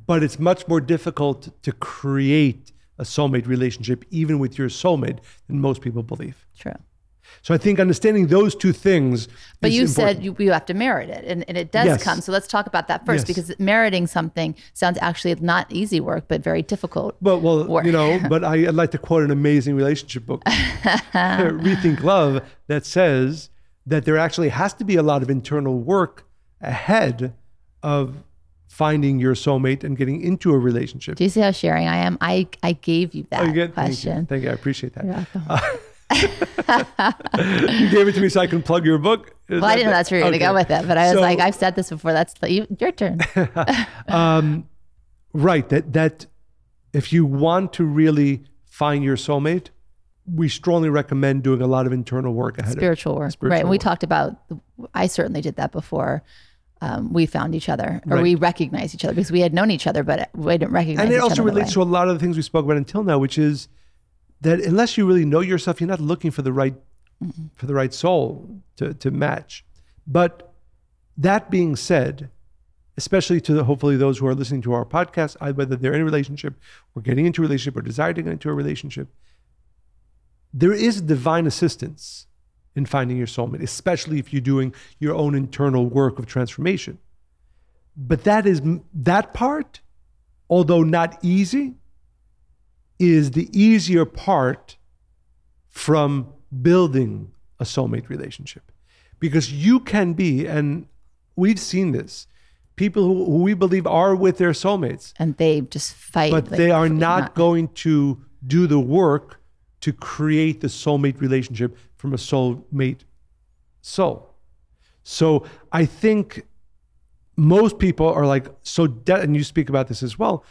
But it's much more difficult to create a soulmate relationship, even with your soulmate, than most people believe. True. So I think understanding those two things. But you important. said you, you, have to merit it, and, and it does yes. come. So let's talk about that first, yes. because meriting something sounds actually not easy work, but very difficult. But well, work. you know, but I, would like to quote an amazing relationship book, uh, Rethink Love, that says that there actually has to be a lot of internal work ahead of finding your soulmate and getting into a relationship. Do you see how sharing I am? I I gave you oh, that oh, question. Thank you. Thank you. I appreciate that. You gave it to me so I can plug your book. Is well, I didn't know that's where you're okay. going to go with it, but I was so, like, I've said this before. That's the, your turn. um, right. That that if you want to really find your soulmate, we strongly recommend doing a lot of internal work ahead spiritual of work. Spiritual right. And we talked about. I certainly did that before. Um, we found each other or right. we recognized each other because we had known each other, but we didn't recognize. And it also relates to a lot of the things we spoke about until now, which is that unless you really know yourself, you're not looking for the right mm for the right soul to, to match. But that being said, especially to the, hopefully those who are listening to our podcast, whether they're in a relationship or getting into a relationship or desire to get into a relationship, there is divine assistance in finding your soulmate, especially if you're doing your own internal work of transformation. But that is that part, although not easy, is the easier part from building a soulmate relationship. Because you can be, and we've seen this, people who, who we believe are with their soulmates. And they just fight. But like, they are not, not going to do the work to create the soulmate relationship from a soulmate soul. So I think most people are like so de- and you speak about this as well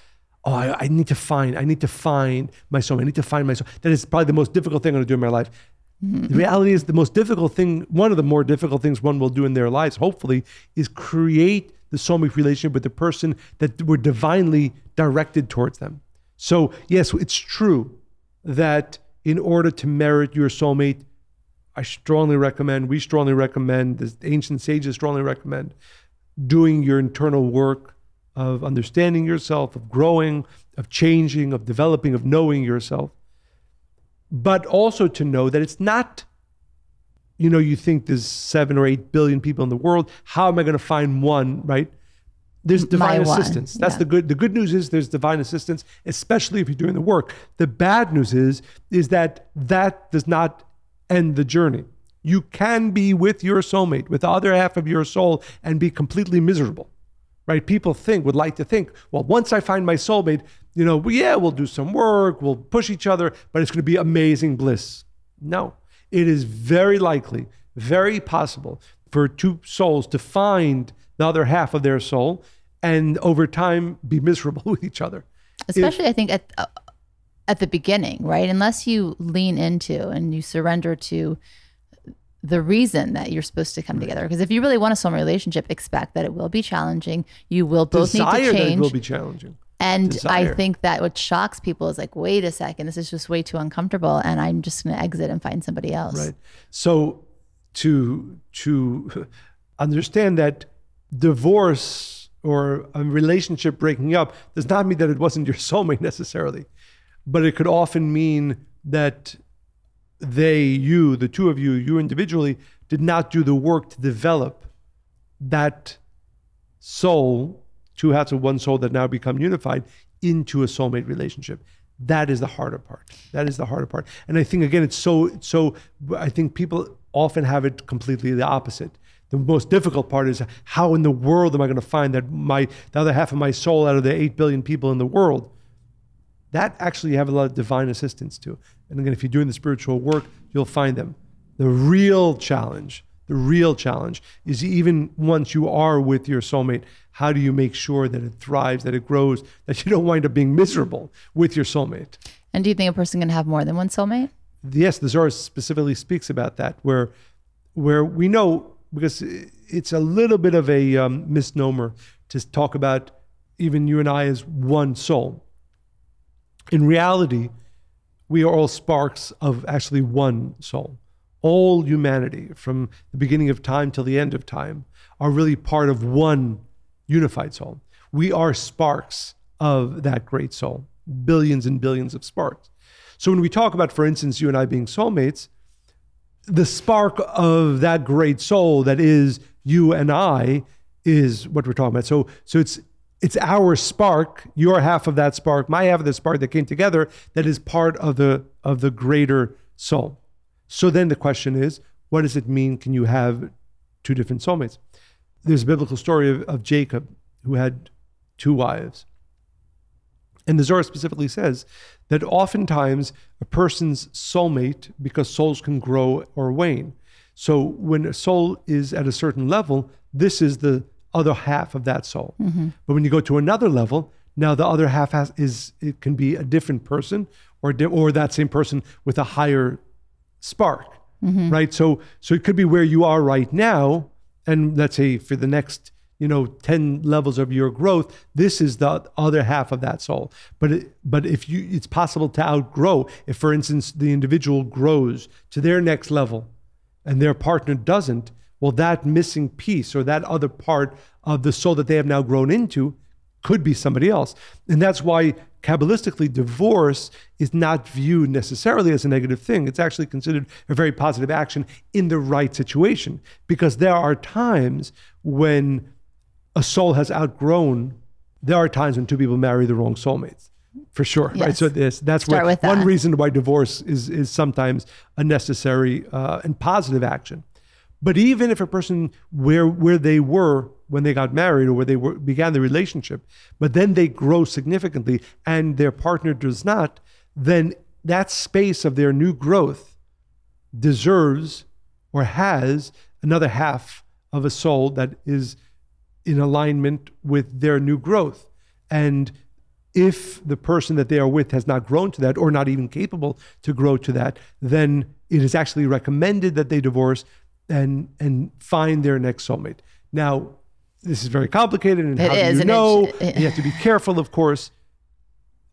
oh, I, I, need to find, I need to find my soul. I need to find my soul. That is probably the most difficult thing I'm going to do in my life. Mm-hmm. The reality is the most difficult thing, one of the more difficult things one will do in their lives, hopefully, is create the soulmate relationship with the person that were divinely directed towards them. So, yes, it's true that in order to merit your soulmate, I strongly recommend, we strongly recommend, the ancient sages strongly recommend doing your internal work of understanding yourself, of growing, of changing, of developing, of knowing yourself. But also to know that it's not, you know, you think there's seven or eight billion people in the world. How am I going to find one, right? There's divine assistance. That's yeah. the good. The good news is there's divine assistance, especially if you're doing the work. The bad news is is that that does not end the journey. You can be with your soulmate, with the other half of your soul, and be completely miserable right? People think, would like to think, well, once I find my soulmate, you know, yeah, we'll do some work, we'll push each other, but it's going to be amazing bliss. No, it is very likely, very possible for two souls to find the other half of their soul and over time be miserable with each other. Especially, if, I think, at, uh, at the beginning, right? Unless you lean into and you surrender to the reason that you're supposed to come right. together. Because if you really want a soulmate relationship, expect that it will be challenging. You will both Desire need to change. That it will be challenging. And Desire. I think that what shocks people is like, wait a second, this is just way too uncomfortable, and I'm just going to exit and find somebody else. Right. So to to understand that divorce or a relationship breaking up does not mean that it wasn't your soulmate necessarily, but it could often mean that they, you, the two of you, you individually, did not do the work to develop that soul, two halves of one soul that now become unified, into a soulmate relationship. That is the harder part. That is the harder part. And I think again, it's so so. I think people often have it completely the opposite. The most difficult part is how in the world am I going to find that my the other half of my soul out of the eight billion people in the world? That actually you have a lot of divine assistance to. And again, if you're doing the spiritual work, you'll find them. The real challenge, the real challenge is even once you are with your soulmate, how do you make sure that it thrives, that it grows, that you don't wind up being miserable with your soulmate? And do you think a person can have more than one soulmate? Yes, the Zohar specifically speaks about that, where where we know because it's a little bit of a um, misnomer to talk about even you and I as one soul. In reality, we are all sparks of actually one soul. All humanity, from the beginning of time till the end of time, are really part of one unified soul. We are sparks of that great soul, billions and billions of sparks. So when we talk about, for instance, you and I being soulmates, the spark of that great soul that is you and I is what we're talking about. So so it's it's our spark, your half of that spark, my half of the spark that came together that is part of the of the greater soul. So then the question is, what does it mean? Can you have two different soulmates? There's a biblical story of, of Jacob who had two wives. And the Zohar specifically says that oftentimes a person's soulmate, because souls can grow or wane. So when a soul is at a certain level, this is the other half of that soul. Mm-hmm. But when you go to another level, now the other half has is it can be a different person or or that same person with a higher spark, mm-hmm. right? So so it could be where you are right now, and let's say for the next you know 10 levels of your growth this is the other half of that soul but it, but if you it's possible to outgrow if for instance the individual grows to their next level and their partner doesn't well that missing piece or that other part of the soul that they have now grown into could be somebody else and that's why kabbalistically divorce is not viewed necessarily as a negative thing it's actually considered a very positive action in the right situation because there are times when a soul has outgrown, there are times when two people marry the wrong soulmates. For sure, yes. right? So this that's Start where, that. one reason why divorce is is sometimes a necessary uh, and positive action. But even if a person where where they were when they got married or where they were, began the relationship, but then they grow significantly and their partner does not, then that space of their new growth deserves or has another half of a soul that is in alignment with their new growth. And if the person that they are with has not grown to that or not even capable to grow to that, then it is actually recommended that they divorce and and find their next soulmate. Now, this is very complicated, and it how is, do you know? It, you have to be careful, of course.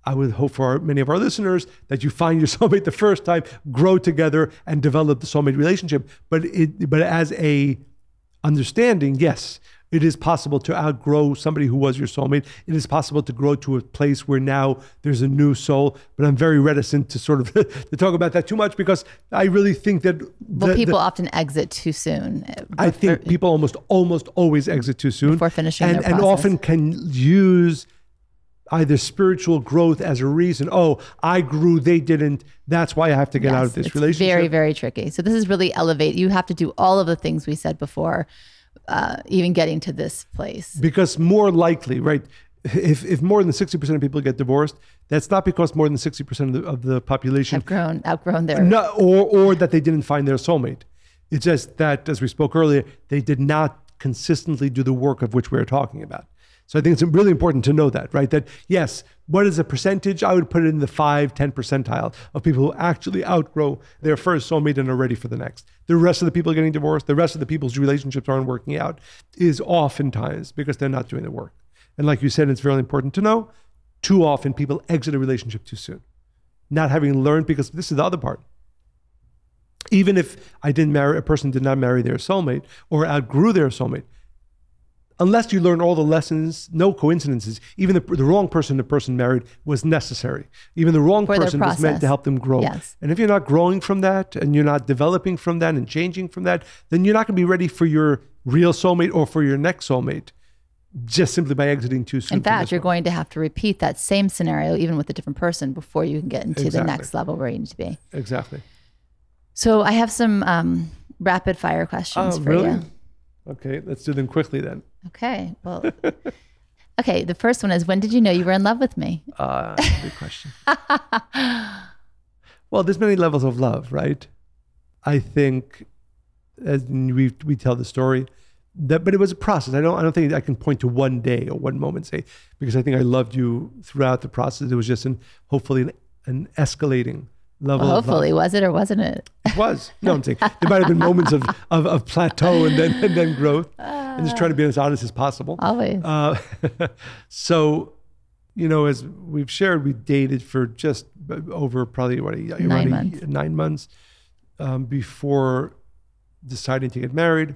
I would hope for our, many of our listeners that you find your soulmate the first time, grow together, and develop the soulmate relationship. But it, but as a understanding, yes, it is possible to outgrow somebody who was your soulmate. It is possible to grow to a place where now there's a new soul. But I'm very reticent to sort of to talk about that too much because I really think that well, people the, often exit too soon. I think people almost almost always exit too soon before finishing and, and often can use either spiritual growth as a reason. Oh, I grew, they didn't. That's why I have to get yes, out of this relationship. Very, very tricky. So this is really elevate. You have to do all of the things we said before uh, even getting to this place. Because more likely, right? If, if more than 60% of people get divorced, that's not because more than 60% of the, of the population have grown, outgrown their. No, or, or that they didn't find their soulmate. It's just that, as we spoke earlier, they did not consistently do the work of which we are talking about. So I think it's really important to know that, right? That yes, what is a percentage? I would put it in the five, 10 percentile of people who actually outgrow their first soulmate and are ready for the next. The rest of the people getting divorced, the rest of the people's relationships aren't working out, is oftentimes because they're not doing the work. And like you said, it's very important to know. Too often people exit a relationship too soon, not having learned, because this is the other part. Even if I didn't marry, a person did not marry their soulmate or outgrew their soulmate, unless you learn all the lessons, no coincidences. Even the, the wrong person the person married was necessary. Even the wrong For person was meant to help them grow. Yes. And if you're not growing from that and you're not developing from that and changing from that, then you're not going to be ready for your real soulmate or for your next soulmate just simply by exiting too soon. In fact, you're one. going to have to repeat that same scenario, even with a different person, before you can get into the next level where you need to be. Exactly. So I have some um, rapid fire questions Oh, for really? you. Okay, let's do them quickly then. Okay. Well, okay. The first one is when did you know you were in love with me? Uh, good question. well, there's many levels of love, right? I think, as we we tell the story, that but it was a process. I don't I don't think I can point to one day or one moment say because I think I loved you throughout the process. It was just an hopefully an, an escalating level. Well, of hopefully, was it or wasn't it? It was. No, I'm saying there might have been moments of, of, of plateau and then and then growth, and just trying to be as honest as possible. Always. Uh, so, you know, as we've shared, we dated for just over probably what a, Nine a- months. nine months um, before deciding to get married.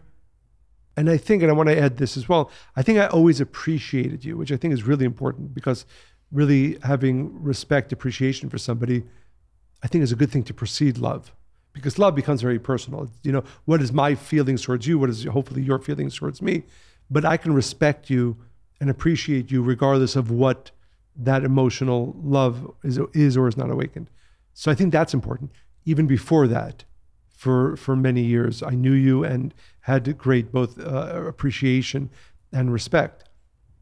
And I think, and I want to add this as well. I think I always appreciated you, which I think is really important because really having respect, appreciation for somebody, I think is a good thing to precede love. Because love becomes very personal. You know, what is my feelings towards you? What is hopefully your feelings towards me? But I can respect you and appreciate you regardless of what that emotional love is, is or is not awakened. So I think that's important. Even before that, for for many years, I knew you and had great both uh, appreciation and respect.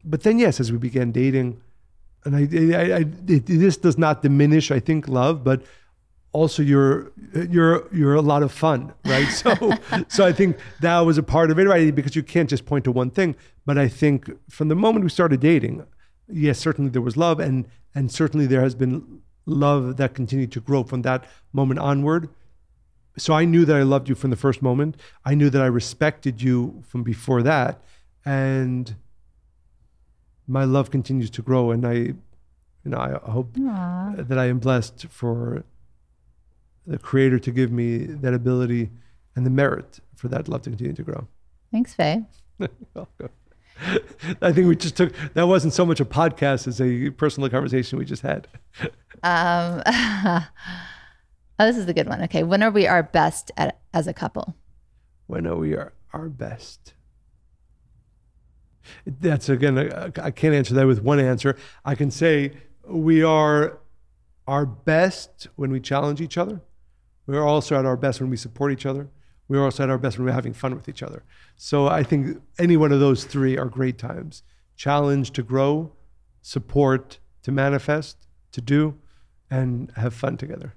But then, yes, as we began dating, and I, I, I it, this does not diminish, I think, love, but also you're you're you're a lot of fun, right? So so I think that was a part of it, right? Because you can't just point to one thing. But I think from the moment we started dating, yes, certainly there was love, and and certainly there has been love that continued to grow from that moment onward. So I knew that I loved you from the first moment. I knew that I respected you from before that, and my love continues to grow. And I, you know, I hope Aw. that I am blessed for the Creator to give me that ability and the merit for that love to continue to grow. Thanks, Faye. I think we just took that wasn't so much a podcast as a personal conversation we just had. Um, oh, this is a good one. Okay. When are we our best at as a couple? When are we are our best? That's again, I I can't answer that with one answer. I can say we are our best when we challenge each other. We're also at our best when we support each other. We're also at our best when we're having fun with each other. So I think any one of those three are great times. Challenge to grow, support to manifest, to do, and have fun together.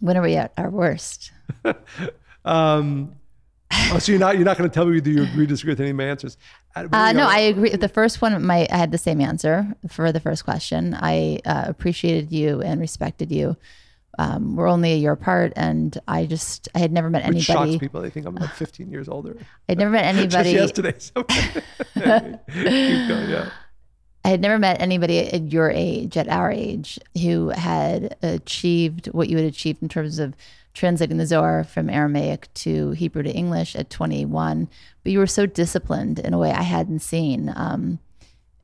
When are we at our worst? Um, oh, so you're not you're not going to tell me whether you agree or disagree with any of my answers? Uh, Uh, no, know, I agree. The first one, my I had the same answer for the first question. I uh, appreciated you and respected you. Um, we're only a year apart, and I just I had never met anybody. which shocks people. They think I'm like 15 years older. I'd never met anybody. Just yesterday. So keep going. Yeah. I had never met anybody at your age, at our age, who had achieved what you had achieved in terms of translating the Zohar from Aramaic to Hebrew to English at 21. But you were so disciplined in a way I hadn't seen. Um,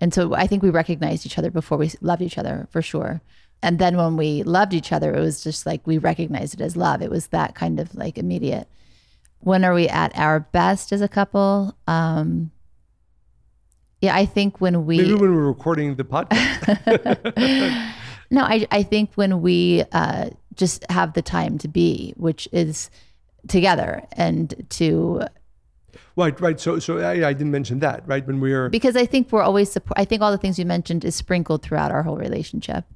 and so I think we recognized each other before we loved each other for sure. And then when we loved each other, it was just like we recognized it as love. It was that kind of like immediate. When are we at our best as a couple? Um, yeah, I think when we Maybe when we're recording the podcast. No, I, I think when we uh, just have the time to be, which is together and to, right, right. So, so I, I didn't mention that, right? When we are, because I think we're always support. I think all the things you mentioned is sprinkled throughout our whole relationship.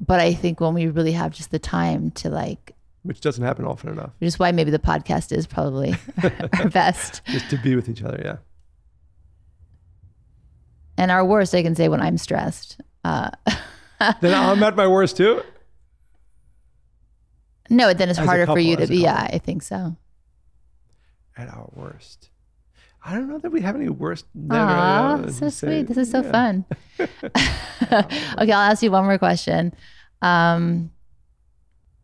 But I think when we really have just the time to like, which doesn't happen often enough, which is why maybe the podcast is probably our best. just to be with each other. Yeah. And our worst, I can say when I'm stressed. Uh, Then I'm at my worst too. no, then it's As harder for you to be. Yeah. I think so. At our worst. I don't know that we have any worst. Never. Aw, uh, so say- sweet. This is so yeah. fun. okay, I'll ask you one more question. Um,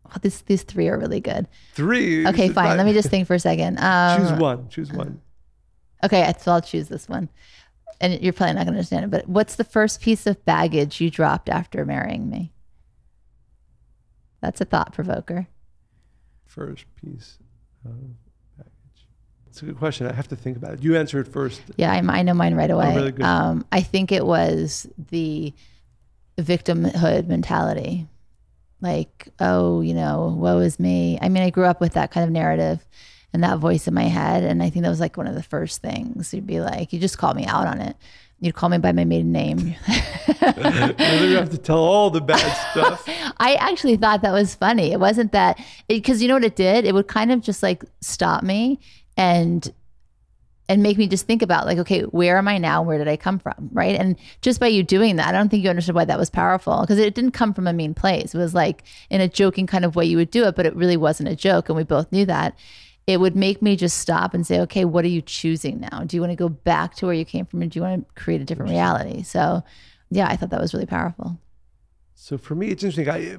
oh, these these three are really good. Three. Okay, fine. Let me just think for a second. Um, choose one. Choose one. Okay, so I'll choose this one. and you're probably not going to understand it, but what's the first piece of baggage you dropped after marrying me? That's a thought provoker. First piece of baggage. It's a good question. I have to think about it. You answer it first. Yeah, I, I know mine right away. Oh, really good. Um, I think it was the victimhood mentality. Like, oh, you know, woe is me. I mean, I grew up with that kind of narrative and that voice in my head. And I think that was like one of the first things. You'd be like, you just call me out on it. You'd call me by my maiden name. you have to tell all the bad stuff. I actually thought that was funny. It wasn't that because you know what it did? It would kind of just like stop me and and make me just think about like, okay, where am I now? Where did I come from? Right. And just by you doing that, I don't think you understood why that was powerful because it didn't come from a mean place. It was like in a joking kind of way you would do it, but it really wasn't a joke. And we both knew that it would make me just stop and say, okay, what are you choosing now? Do you want to go back to where you came from or do you want to create a different reality? So, yeah, I thought that was really powerful. So for me, it's interesting. I,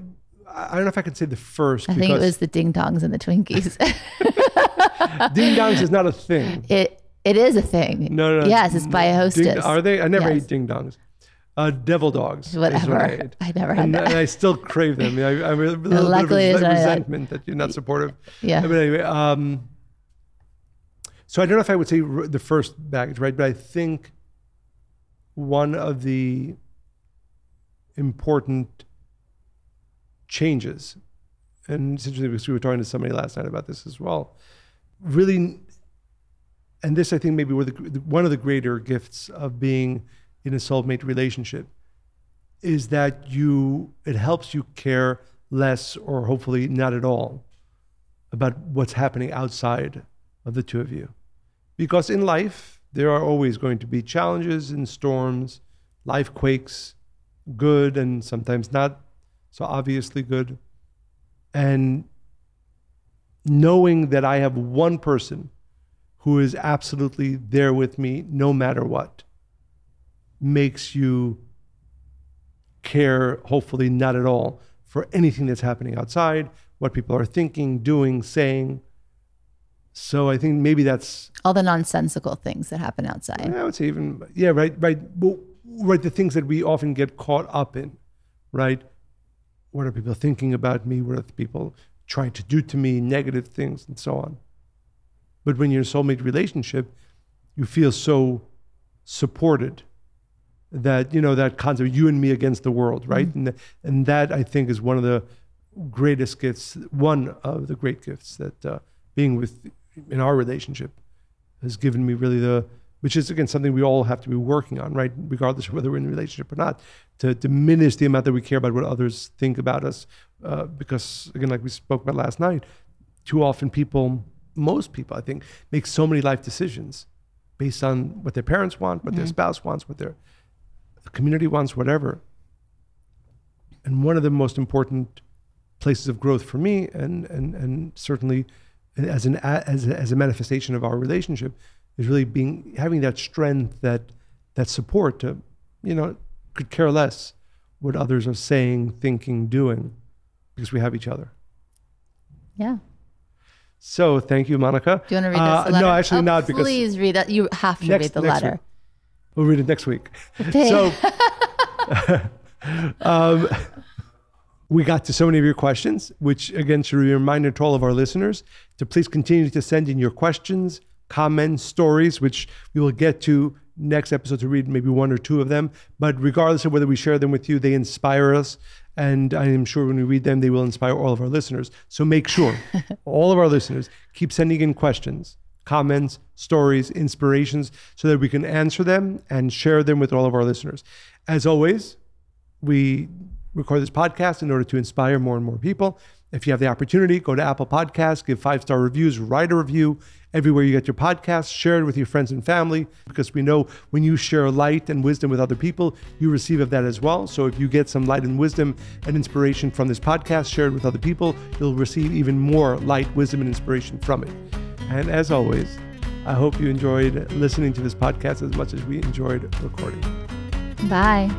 I don't know if I can say the first. I think it was the ding dongs and the Twinkies. ding dongs is not a thing. It it is a thing. No, no. Yes, it's by a hostess. Ding, are they? I never Yes. ate ding dongs. Uh, devil dogs. is Whatever. what I. I never had and, that. and I still crave them. I, I'm a little bit of luckily resentment that you're not supportive. Yeah. But anyway, um, so I don't know if I would say the first baggage, right? But I think one of the important changes, and it's interesting because we were talking to somebody last night about this as well. Really, and this I think maybe were the, one of the greater gifts of being in a soulmate relationship is that you it helps you care less or hopefully not at all about what's happening outside of the two of you. Because in life, there are always going to be challenges and storms, life quakes, good and sometimes not so obviously good. And knowing that I have one person who is absolutely there with me no matter what makes you care, hopefully not at all, for anything that's happening outside, what people are thinking, doing, saying. So I think maybe that's All the nonsensical things that happen outside. I would say even yeah, right, right, well, right. The things that we often get caught up in, right? What are people thinking about me? What are people trying to do to me? Negative things and so on. But when you're in a soulmate relationship, you feel so supported that you know that concept you and me against the world, right? And and that I think is one of the greatest gifts, one of the great gifts that uh, being with in our relationship has given me really the which is again something we all have to be working on right regardless of whether we're in a relationship or not to diminish the amount that we care about what others think about us uh, because again like we spoke about last night too often people most people i think make so many life decisions based on what their parents want what their spouse wants what their community wants whatever. And one of the most important places of growth for me and and and certainly as an as a, as a manifestation of our relationship is really being having that strength that that support to you know could care less what others are saying thinking doing because we have each other Yeah. so thank you monica Do you want to read Uh, the letter? no actually Oh, not because please read that. You have to Next- read the letter. week. we'll read it next week Okay. so um, we got to so many of your questions, which again should be a reminder to all of our listeners to please continue to send in your questions, comments, stories, which we will get to next episode to read maybe one or two of them. But regardless of whether we share them with you, they inspire us. And I am sure when we read them, they will inspire all of our listeners. So make sure all of our listeners keep sending in questions, comments, stories, inspirations, so that we can answer them and share them with all of our listeners. As always, we record this podcast in order to inspire more and more people. If you have the opportunity, go to Apple Podcasts, give five star reviews, write a review everywhere you get your podcasts, share it with your friends and family, because we know when you share light and wisdom with other people, you receive of that as well. So if you get some light and wisdom and inspiration from this podcast, share it with other people, you'll receive even more light, wisdom, and inspiration from it. And as always, I hope you enjoyed listening to this podcast as much as we enjoyed recording. Bye.